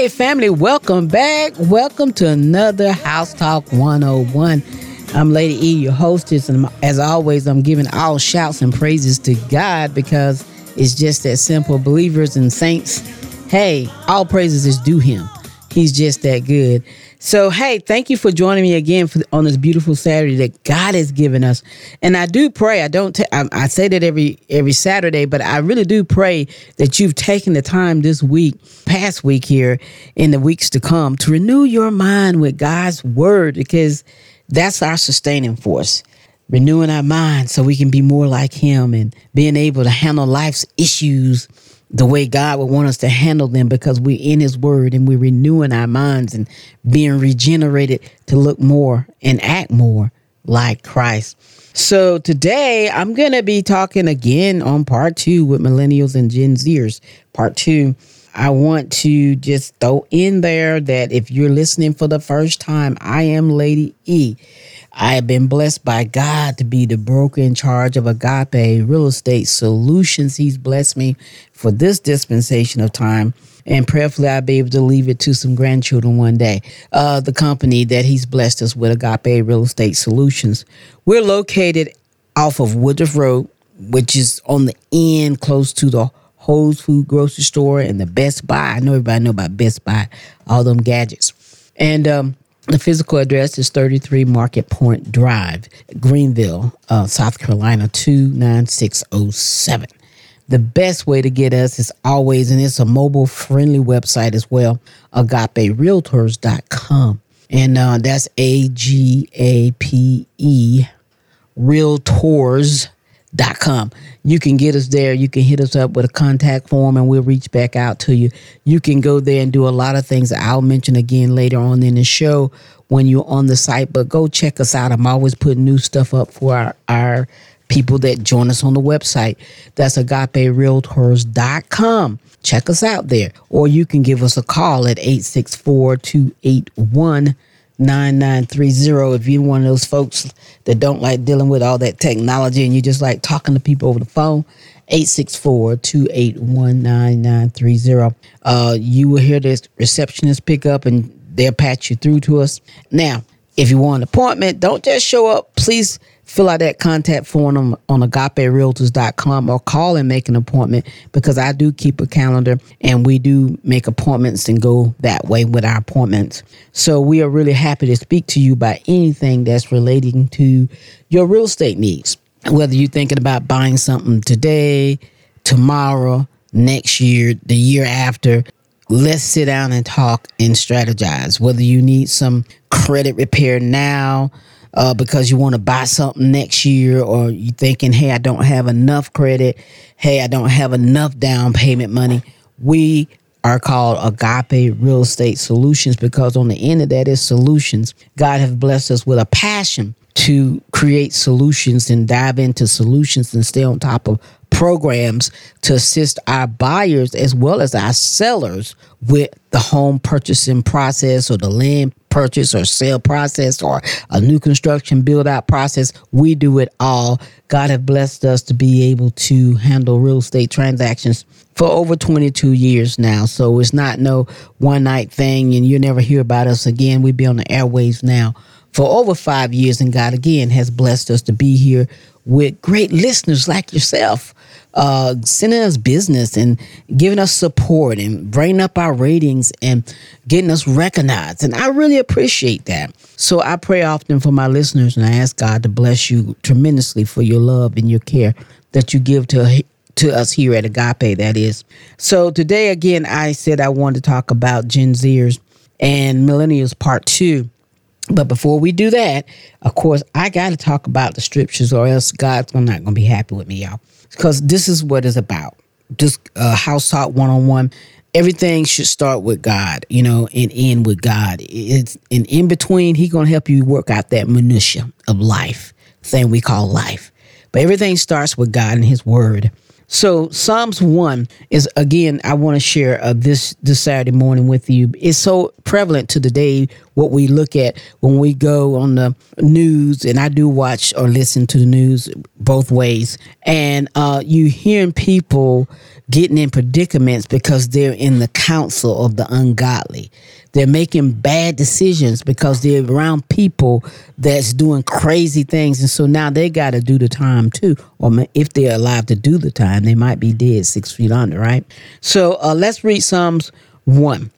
Hey, family, welcome back. Welcome to another House Talk 101. I'm Lady E, your hostess, and as always, I'm giving all shouts and praises to God because it's just that simple. Believers and saints, hey, all praises is due Him. He's just that good. So, hey, thank you for joining me again for, on this beautiful Saturday that God has given us. And I do pray. I don't. T- I, I say that every every Saturday, but I really do pray that you've taken the time this week, past week here, in the weeks to come, to renew your mind with God's word, because that's our sustaining force. Renewing our minds so we can be more like Him and being able to handle life's issues the way God would want us to handle them because we're in His Word and we're renewing our minds and being regenerated to look more and act more like Christ. So today I'm going to be talking again on part two with millennials and Gen Zers. Part two. I want to just throw in there that if you're listening for the first time, I am Lady E. I have been blessed by God to be the broker in charge of Agape Real Estate Solutions. He's blessed me for this dispensation of time. And prayerfully, I'll be able to leave it to some grandchildren one day. Uh, the company that he's blessed us with, Agape Real Estate Solutions. We're located off of Woodruff Road, which is on the end close to the Whole Food grocery store and the Best Buy. I know everybody know about Best Buy, all them gadgets. And um, the physical address is 33 Market Point Drive, Greenville, uh, South Carolina 29607. The best way to get us is always, and it's a mobile friendly website as well, agaperealtors.com. And uh, that's A G A P E Realtors com. You can get us there. You can hit us up with a contact form and we'll reach back out to you. You can go there and do a lot of things I'll mention again later on in the show when you're on the site. But go check us out. I'm always putting new stuff up for our, our people that join us on the website. That's agaperealtors.com. Check us out there. Or you can give us a call at 864 281 9930. If you're one of those folks that don't like dealing with all that technology and you just like talking to people over the phone 864-281-9930 uh, you will hear this receptionist pick up and they'll patch you through to us. Now if you want an appointment don't just show up. Please fill out that contact form on, on agaperealtors.com or call and make an appointment because I do keep a calendar and we do make appointments and go that way with our appointments. So we are really happy to speak to you about anything that's relating to your real estate needs. Whether you're thinking about buying something today, tomorrow, next year, the year after, let's sit down and talk and strategize. Whether you need some credit repair now, uh, because you want to buy something next year, or you thinking, hey, I don't have enough credit, hey, I don't have enough down payment money. We are called Agape Real Estate Solutions because on the end of that is solutions. God has blessed us with a passion to create solutions and dive into solutions and stay on top of programs to assist our buyers as well as our sellers with the home purchasing process or the land purchase or sale process or a new construction build out process. We do it all. God have blessed us to be able to handle real estate transactions for over 22 years now. So it's not no one night thing and you'll never hear about us again. We be on the airwaves now for over five years, and God again has blessed us to be here with great listeners like yourself uh, sending us business and giving us support and bringing up our ratings and getting us recognized. And I really appreciate that. So I pray often for my listeners and I ask God to bless you tremendously for your love and your care that you give to to us here at Agape, that is. So today, again, I said I wanted to talk about Gen Zers and Millennials Part 2. But before we do that, of course, I got to talk about the scriptures, or else God's not going to be happy with me, y'all because this is what it's about. Just uh, house talk one on one. Everything should start with God, you know, and end with God. It's and in between, He gonna help you work out that minutia of life, thing we call life. But everything starts with God and His Word. So Psalms one is again. I want to share uh, this this Saturday morning with you. It's so prevalent to the day what we look at when we go on the news, and I do watch or listen to the news both ways, and uh, you hearing people getting in predicaments because they're in the counsel of the ungodly. They're making bad decisions because they're around people that's doing crazy things. And so now they got to do the time too. Or if they're alive to do the time, they might be dead six feet under, right? So uh, let's read Psalms 1.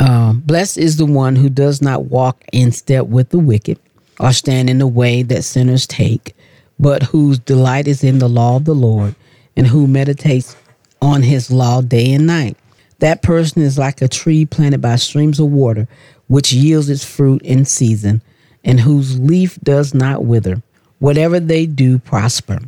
Um, Blessed is the one who does not walk in step with the wicked or stand in the way that sinners take, but whose delight is in the law of the Lord and who meditates on his law day and night. That person is like a tree planted by streams of water, which yields its fruit in season, and whose leaf does not wither. Whatever they do prosper.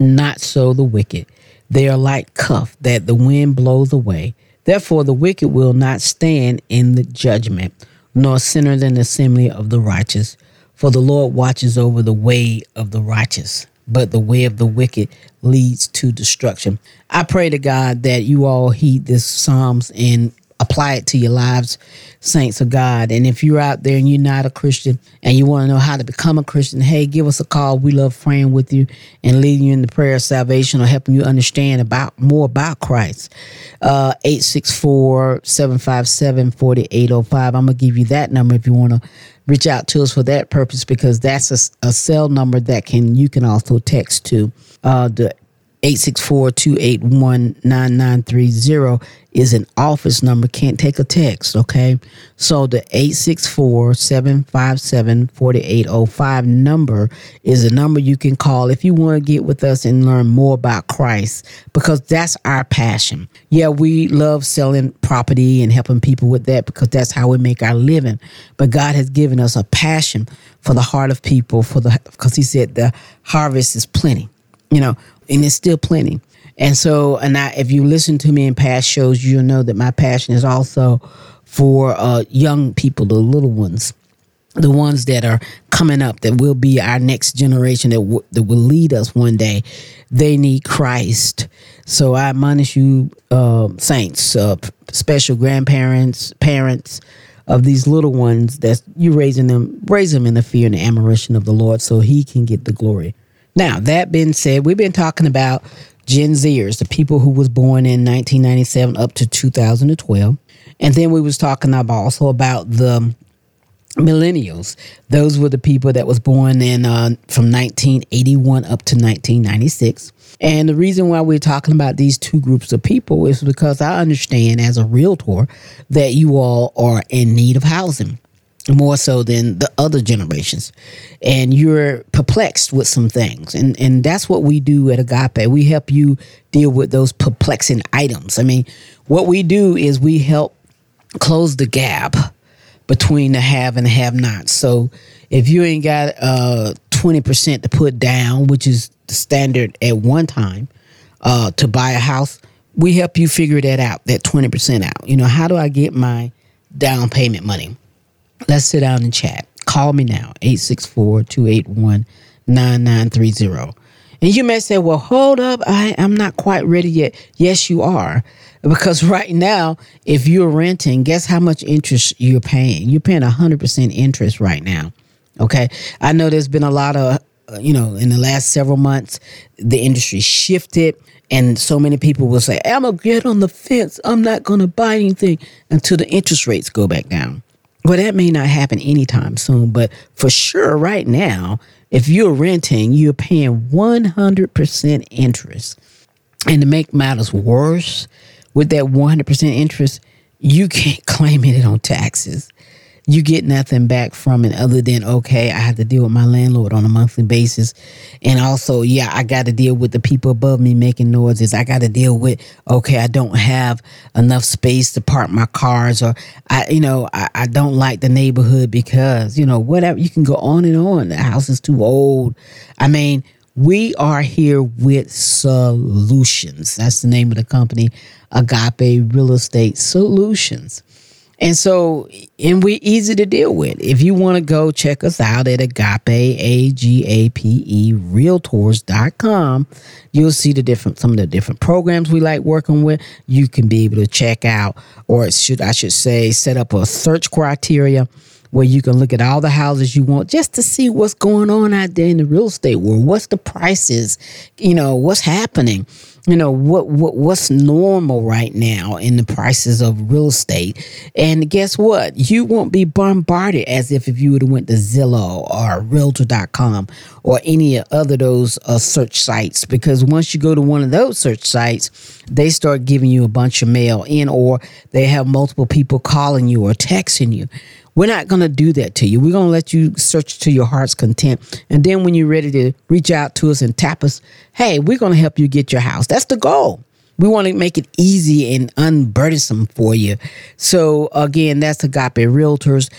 Not so the wicked. They are like cuff that the wind blows away. Therefore, the wicked will not stand in the judgment, nor sinner in the assembly of the righteous. For the Lord watches over the way of the righteous, but the way of the wicked leads to destruction. I pray to God that you all heed this Psalms and apply it to your lives, saints of God. And if you're out there and you're not a Christian and you want to know how to become a Christian, hey, give us a call. We love praying with you and leading you in the prayer of salvation or helping you understand about more about Christ. Uh 864-757-4805. I'm gonna give you that number if you want to reach out to us for that purpose because that's a, a cell number that can you can also text to. Uh the 864-281-9930 is an office number. Can't take a text okay? So the 864-757-4805 number is a number you can call if you want to get with us and learn more about christ because that's our passion. Yeah we love selling property and helping people with that because that's how we make our living. But god has given us a passion for the heart of people for the because he said the harvest is plenty you know and it's still plenty. And so, and I, if you listen to me in past shows, you'll know that my passion is also for uh, young people, the little ones, the ones that are coming up, that will be our next generation, that, w- that will lead us one day. They need Christ. So I admonish you, uh, saints, uh, special grandparents, parents of these little ones that you raising them, raise them in the fear and the admiration of the Lord, so He can get the glory. Now, that being said, we've been talking about Gen Zers, the people who was born in 1997 up to 2012. And then we was talking about also about the millennials. Those were the people that was born in uh, from 1981 up to 1996. And the reason why we're talking about these two groups of people is because I understand as a realtor that you all are in need of housing more so than the other generations. And you're perplexed with some things. And and that's what we do at agape. We help you deal with those perplexing items. I mean what we do is we help close the gap between the have and the have not. So if you ain't got uh 20% to put down which is the standard at one time uh to buy a house we help you figure that out that 20% out. You know how do i get my down payment money Let's sit down and chat. Call me now, 864 281 9930. And you may say, well, hold up, I, I'm not quite ready yet. Yes, you are. Because right now, if you're renting, guess how much interest you're paying? You're paying 100% interest right now. Okay. I know there's been a lot of, uh, you know, in the last several months, the industry shifted. And so many people will say, I'm going to get on the fence. I'm not going to buy anything until the interest rates go back down. Well, that may not happen anytime soon, but for sure, right now, if you're renting, you're paying 100% interest. And to make matters worse, with that 100% interest, you can't claim it on taxes you get nothing back from it other than okay i have to deal with my landlord on a monthly basis. And also yeah i got to deal with the people above me making noises. I got to deal with okay i don't have enough space to park my cars or i you know I, I don't like the neighborhood because you know whatever you can go on and on. The house is too old. I mean we are here with solutions. That's the name of the company agape real estate solutions And so, and we're easy to deal with. If you want to go check us out at Agape, A G A P E, realtors.com, you'll see the different, some of the different programs we like working with. You can be able to check out, or should, I should say, set up a search criteria where you can look at all the houses you want just to see what's going on out there in the real estate world. What's the prices? You know, what's happening? you know what, what what's normal right now in the prices of real estate and guess what you won't be bombarded as if if you would have went to zillow or realtor.com or any other those uh, search sites because once you go to one of those search sites they start giving you a bunch of mail in or they have multiple people calling you or texting you we're not going to do that to you. We're going to let you search to your heart's content. And then when you're ready to reach out to us and tap us, hey, we're going to help you get your house. That's the goal. We want to make it easy and unburdensome for you. So, again, that's Agape Realtors,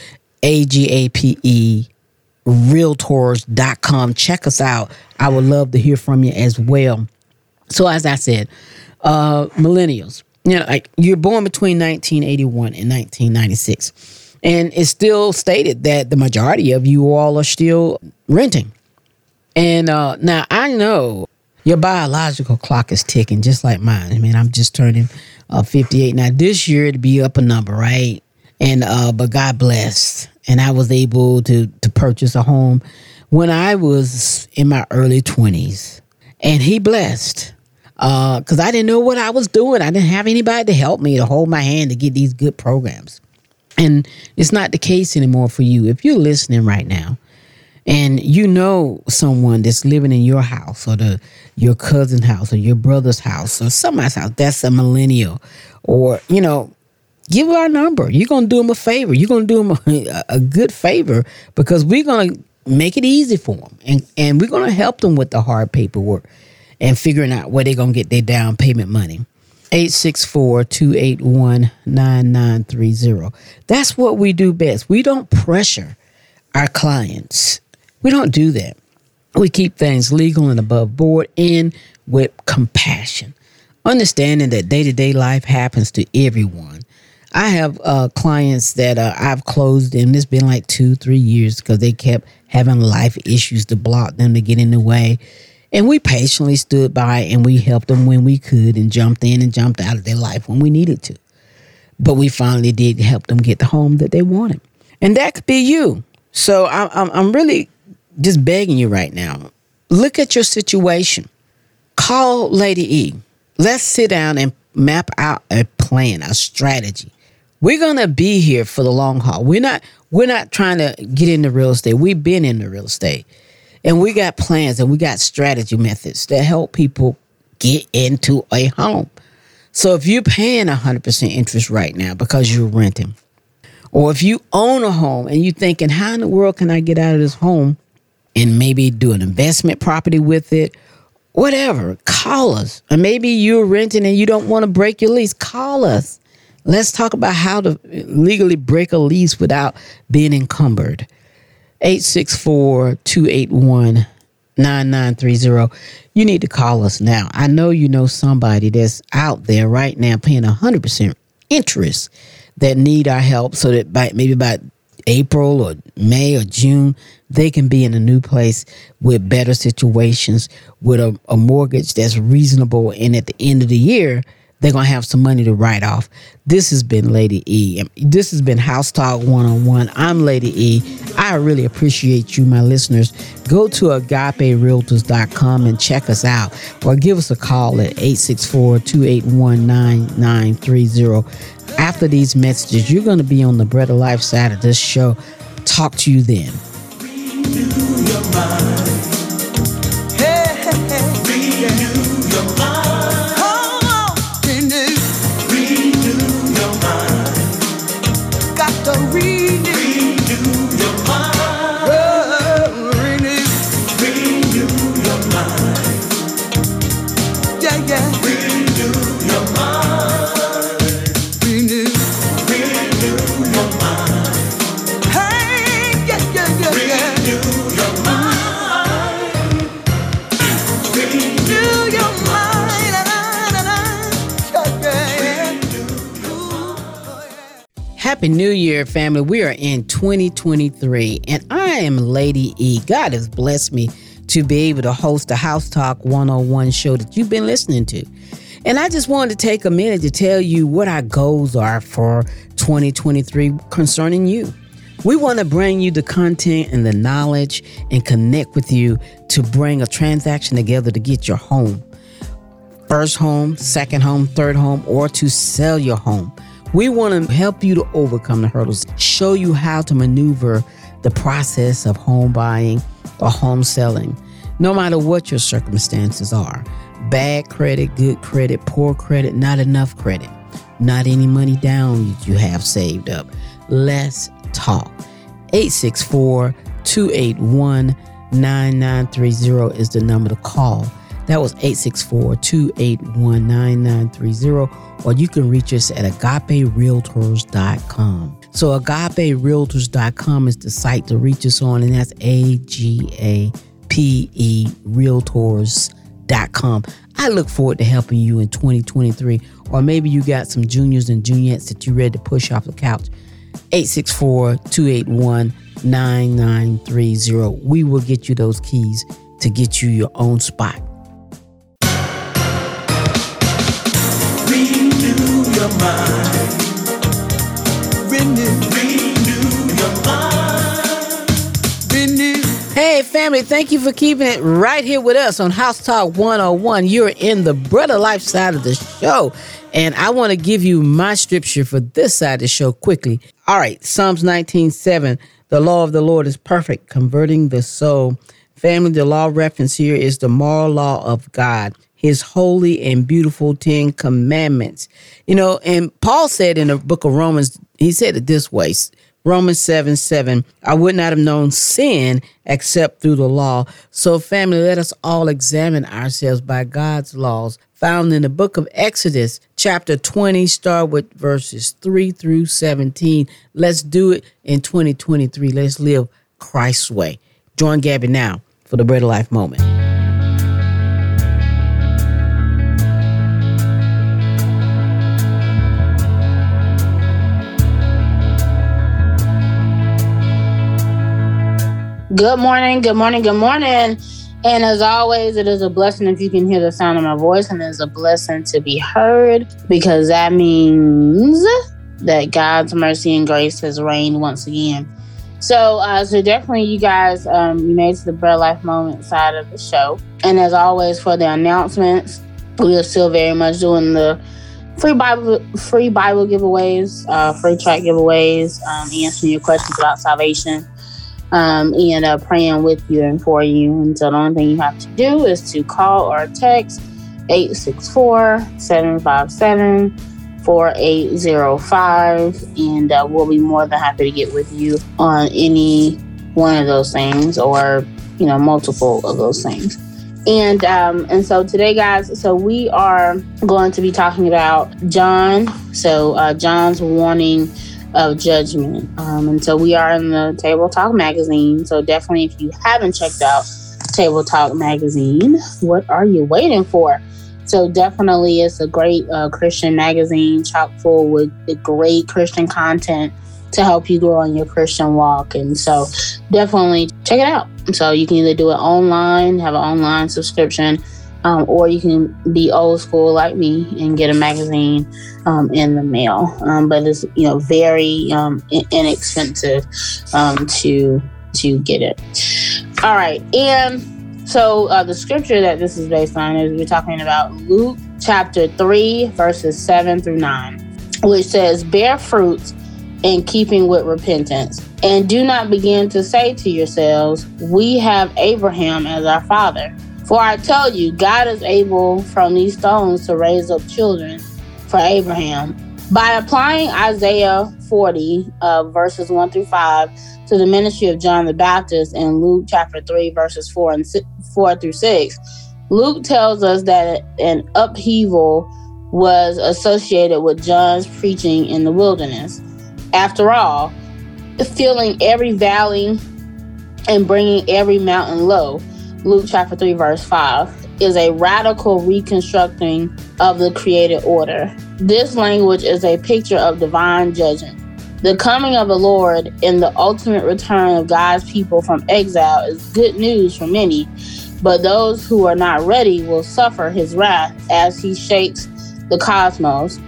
A G A P E realtors.com. Check us out. I would love to hear from you as well. So, as I said, uh, millennials, you know, like you're born between 1981 and 1996 and it's still stated that the majority of you all are still renting. And uh, now I know your biological clock is ticking just like mine. I mean, I'm just turning uh, 58 now. This year it'd be up a number, right? And uh, but God blessed, and I was able to to purchase a home when I was in my early 20s, and He blessed because uh, I didn't know what I was doing. I didn't have anybody to help me to hold my hand to get these good programs. And it's not the case anymore for you. If you're listening right now and you know someone that's living in your house or the your cousin's house or your brother's house or somebody's house that's a millennial or, you know, give our number. You're to do them a favor. You're to do them a, a good favor because we're to make it easy for them. And, and we're to help them with the hard paperwork and figuring out where they're to get their down payment money. 864 281 9930. That's what we do best. We don't pressure our clients. We don't do that. We keep things legal and above board and with compassion, understanding that day to day life happens to everyone. I have uh, clients that uh, I've closed, and it's been like two, three years because they kept having life issues to block them to get in the way. And we patiently stood by and we helped them when we could and jumped in and jumped out of their life when we needed to. But we finally did help them get the home that they wanted. And that could be you. So I'm, I'm really just begging you right now look at your situation. Call Lady E. Let's sit down and map out a plan, a strategy. We're gonna be here for the long haul. We're not we're not trying to get into real estate. We've been in the real estate. And we got plans and we got strategy methods that help people get into a home. So if you're paying 100% interest right now because you're renting, or if you own a home and you're thinking, how in the world can I get out of this home and maybe do an investment property with it? Whatever, call us. Or maybe you're renting and you don't want to break your lease, call us. Let's talk about how to legally break a lease without being encumbered. 864 281 9930. You need to call us now. I know you know somebody that's out there right now paying 100% interest that need our help so that by maybe by April or May or June, they can be in a new place with better situations, with a, a mortgage that's reasonable. And at the end of the year, they're to have some money to write off. This has been Lady E. This has been House Talk One on One. I'm Lady E. I really appreciate you, my listeners. Go to agaperealtors.com and check us out or give us a call at 864 281 9930. After these messages, you're to be on the Bread of Life side of this show. Talk to you then. Happy New Year, family. We are in 2023, and I am Lady E. God has blessed me to be able to host the House Talk 101 show that you've been listening to. And I just wanted to take a minute to tell you what our goals are for 2023 concerning you. We want to bring you the content and the knowledge and connect with you to bring a transaction together to get your home. First home, second home, third home, or to sell your home. We want to help you to overcome the hurdles, show you how to maneuver the process of home buying or home selling, no matter what your circumstances are bad credit, good credit, poor credit, not enough credit, not any money down you have saved up. Let's talk. 864 281 9930 is the number to call. That was 864 281 9930 or you can reach us at agaperealtors.com. So agaperealtors.com is the site to reach us on, and that's A G A P E realtors.com. I look forward to helping you in 2023, or maybe you got some juniors and juniorettes that you ready to push off the couch. 864 281 9930. We will get you those keys to get you your own spot. Hey, family, thank you for keeping it right here with us on House Talk 101. You're in the Bread of Life side of the show. And I want to give you my scripture for this side of the show quickly. All right, Psalms 19 7. The law of the Lord is perfect, converting the soul. Family, the law reference here is the moral law of God, his holy and beautiful 10 commandments. You know, and Paul said in the book of Romans, he said it this way Romans 7 7, I would not have known sin except through the law. So, family, let us all examine ourselves by God's laws found in the book of Exodus, chapter 20, start with verses 3 through 17. Let's do it in 2023. Let's live Christ's way. Join Gabby now for the Bread of Life moment. Good morning, good morning, good morning. And as always, it is a blessing if you can hear the sound of my voice, and it's a blessing to be heard because that means that God's mercy and grace has reigned once again. So, uh, so definitely, you guys, um, you made to the Bread Life Moment side of the show. And as always, for the announcements, we are still very much doing the free Bible, free Bible giveaways, uh, free track giveaways, um, answering your questions about salvation um, and uh, praying with you and for you. And so the only thing you have to do is to call or text 864 757 4805. And uh, we'll be more than happy to get with you on any one of those things or, you know, multiple of those things. And um, and so today, guys, so we are going to be talking about John. So uh, John's warning of judgment. Um, and so we are in the Table Talk magazine. So definitely, if you haven't checked out Table Talk magazine, what are you waiting for? So definitely, it's a great uh, Christian magazine, chock full with the great Christian content to help you grow on your Christian walk. And so definitely check it out. So you can either do it online, have an online subscription, um, or you can be old school like me and get a magazine um, in the mail. Um, but it's you know very um, inexpensive um, to to get it. All right, and so uh, the scripture that this is based on is we're talking about Luke chapter three verses seven through nine, which says, "Bear fruits." In keeping with repentance, and do not begin to say to yourselves, We have Abraham as our father. For I tell you, God is able from these stones to raise up children for Abraham. By applying Isaiah 40, uh, verses 1 through 5, to the ministry of John the Baptist in Luke chapter 3, verses 4 and 6, 4 through 6, Luke tells us that an upheaval was associated with John's preaching in the wilderness. After all, filling every valley and bringing every mountain low, Luke chapter 3, verse 5, is a radical reconstructing of the created order. This language is a picture of divine judgment. The coming of the Lord and the ultimate return of God's people from exile is good news for many, but those who are not ready will suffer his wrath as he shakes the cosmos.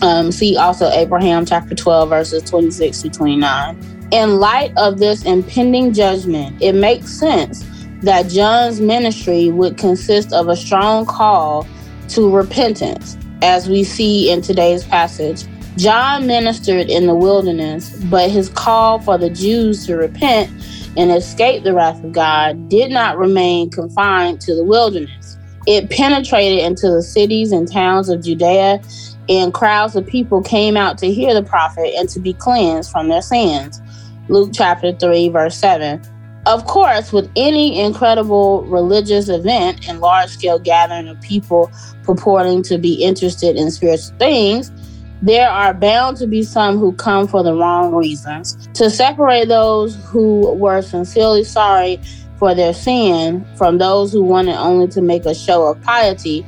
Um, see also Abraham chapter 12, verses 26 to 29. In light of this impending judgment, it makes sense that John's ministry would consist of a strong call to repentance, as we see in today's passage. John ministered in the wilderness, but his call for the Jews to repent and escape the wrath of God did not remain confined to the wilderness. It penetrated into the cities and towns of Judea, and crowds of people came out to hear the prophet and to be cleansed from their sins. Luke chapter 3, verse 7. Of course, with any incredible religious event and large scale gathering of people purporting to be interested in spiritual things, there are bound to be some who come for the wrong reasons. To separate those who were sincerely sorry for their sin from those who wanted only to make a show of piety,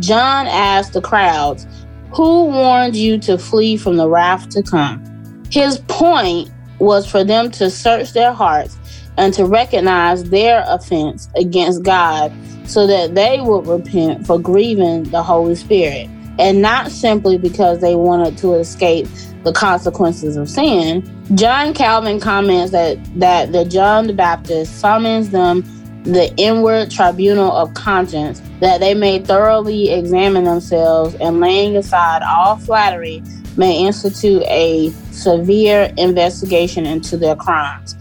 John asked the crowds, Who warned you to flee from the wrath to come? His point was for them to search their hearts and to recognize their offense against God so that they would repent for grieving the Holy Spirit and not simply because they wanted to escape the consequences of sin. John Calvin comments that, that the John the Baptist summons them the inward tribunal of conscience, that they may thoroughly examine themselves and laying aside all flattery, may institute a severe investigation into their crimes.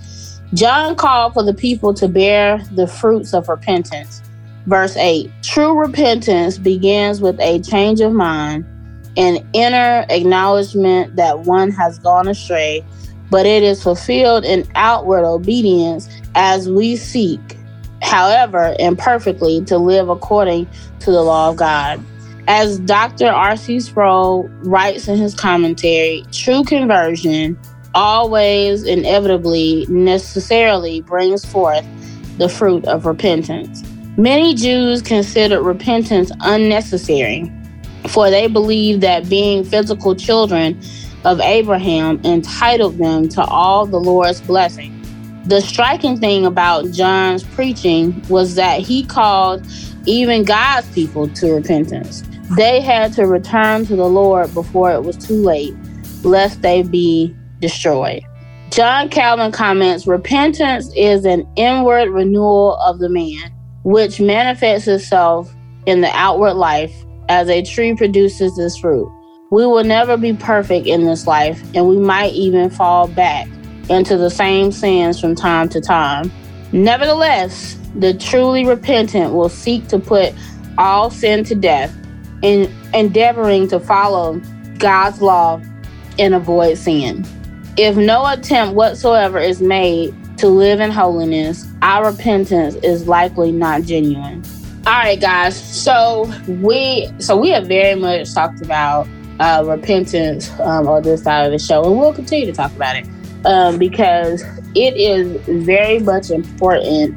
John called for the people to bear the fruits of repentance. Verse 8 True repentance begins with a change of mind, an inner acknowledgement that one has gone astray, but it is fulfilled in outward obedience as we seek, however imperfectly, to live according to the law of God. As Dr. R.C. Sproul writes in his commentary, true conversion always inevitably necessarily brings forth the fruit of repentance. Many Jews considered repentance unnecessary, for they believed that being physical children of Abraham entitled them to all the Lord's blessing. The striking thing about John's preaching was that he called even God's people to repentance. They had to return to the Lord before it was too late, lest they be destroyed. John Calvin comments repentance is an inward renewal of the man which manifests itself in the outward life as a tree produces its fruit. We will never be perfect in this life, and we might even fall back into the same sins from time to time. Nevertheless, the truly repentant will seek to put all sin to death in endeavoring to follow God's law and avoid sin. If no attempt whatsoever is made to live in holiness, our repentance is likely not genuine. All right, guys. So we so we have very much talked about uh, repentance um, on this side of the show, and we'll continue to talk about it um, because it is very much important.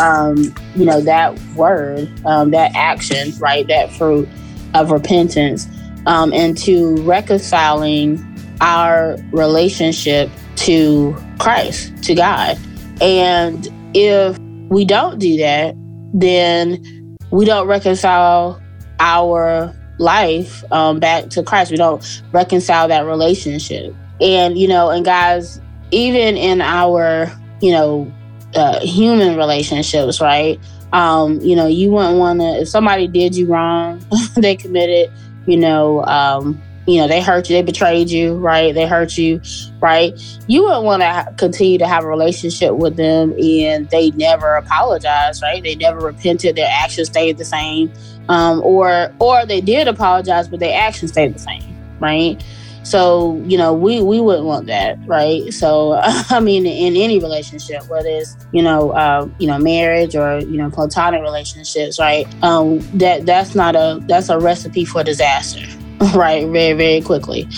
Um, you know that word, um, that action, right? That fruit of repentance, um, and to reconciling our relationship to Christ, to God. And if we don't do that, then we don't reconcile our life um, back to Christ. We don't reconcile that relationship. And, you know, and guys, even in our, you know, uh, human relationships, right? Um, you know, you wouldn't want to, if somebody did you wrong, they committed, you know, um, you know they hurt you they betrayed you right? They hurt you right? You wouldn't want to continue to have a relationship with them and they never apologize right? They never repented their actions stayed the same um, or or they did apologize but their actions stayed the same right? So you know we we wouldn't want that right? So i mean in any relationship whether it's you know uh, you know marriage or you know platonic relationships right? Um that that's not a that's a recipe for disaster right very very quickly.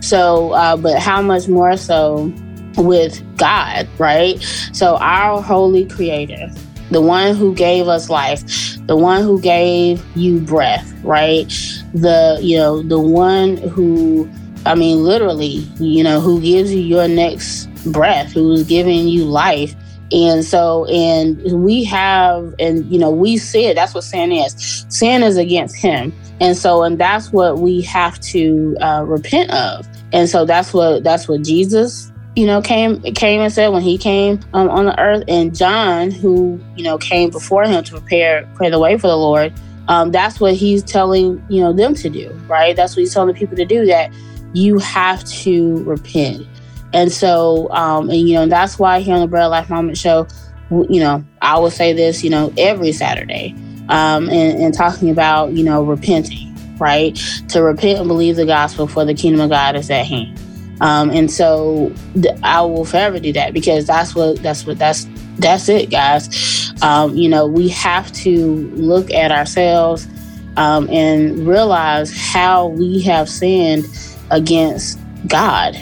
So uh, but how much more so with god right? So our holy creator the one who gave us life the one who gave you breath right? The you know the one who I mean, literally, you know, who gives you your next breath, who's giving you life. And so, and we have, and you know, we said that's what sin is. Sin is against Him, and so, and that's what we have to uh, repent of. And so, that's what that's what Jesus, you know, came came and said when He came um, on the earth. And John, who you know came before Him to prepare prepare the way for the Lord, um, that's what He's telling you know them to do. Right? That's what He's telling the people to do. That you have to repent and so, um, and you know, that's why here on the Bread Life Moment Show, you know, I will say this, you know, every Saturday, um, and, and talking about, you know, repenting, right? To repent and believe the gospel for the kingdom of God is at hand. Um, and so th- I will forever do that because that's what that's what that's that's it, guys. Um, you know, we have to look at ourselves um, and realize how we have sinned against God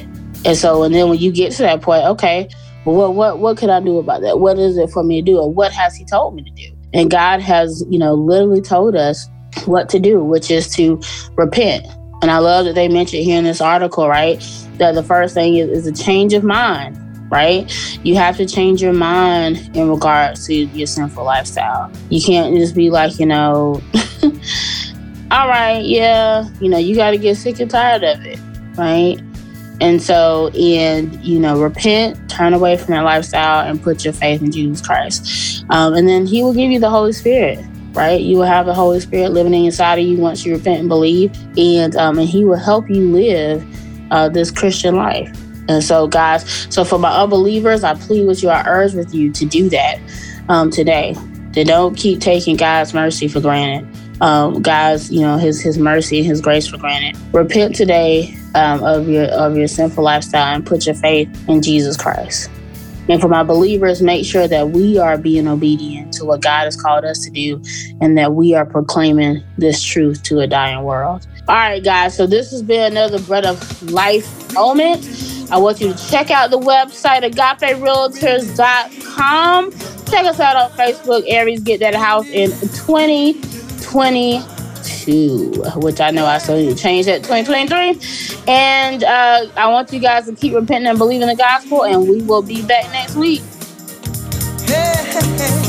and so, and then when you get to that point, okay, well, what what what could I do about that? What is it for me to do, or what has He told me to do? And God has, you know, literally told us what to do, which is to repent. And I love that they mentioned here in this article, right, that the first thing is, is a change of mind, right? You have to change your mind in regards to your sinful lifestyle. You can't just be like, you know, all right, yeah, you know, you got to get sick and tired of it, right? And so, and you know, repent, turn away from that lifestyle, and put your faith in Jesus Christ. Um, and then He will give you the Holy Spirit. Right, you will have the Holy Spirit living inside of you once you repent and believe, and um, and He will help you live uh, this Christian life. And so, guys, so for my unbelievers, I plead with you, I urge with you to do that um, today. To don't keep taking God's mercy for granted. Um, God's, you know, His His mercy and His grace for granted. Repent today um, of your of your sinful lifestyle and put your faith in Jesus Christ. And for my believers, make sure that we are being obedient to what God has called us to do and that we are proclaiming this truth to a dying world. All right, guys. So this has been another Bread of Life moment. I want you to check out the website, agaperealtors.com. Check us out on Facebook, Aries Get That House in 2020 which I know I still need to change that 2023. And uh, I want you guys to keep repenting and believing the gospel, and we will be back next week. Hey, hey, hey.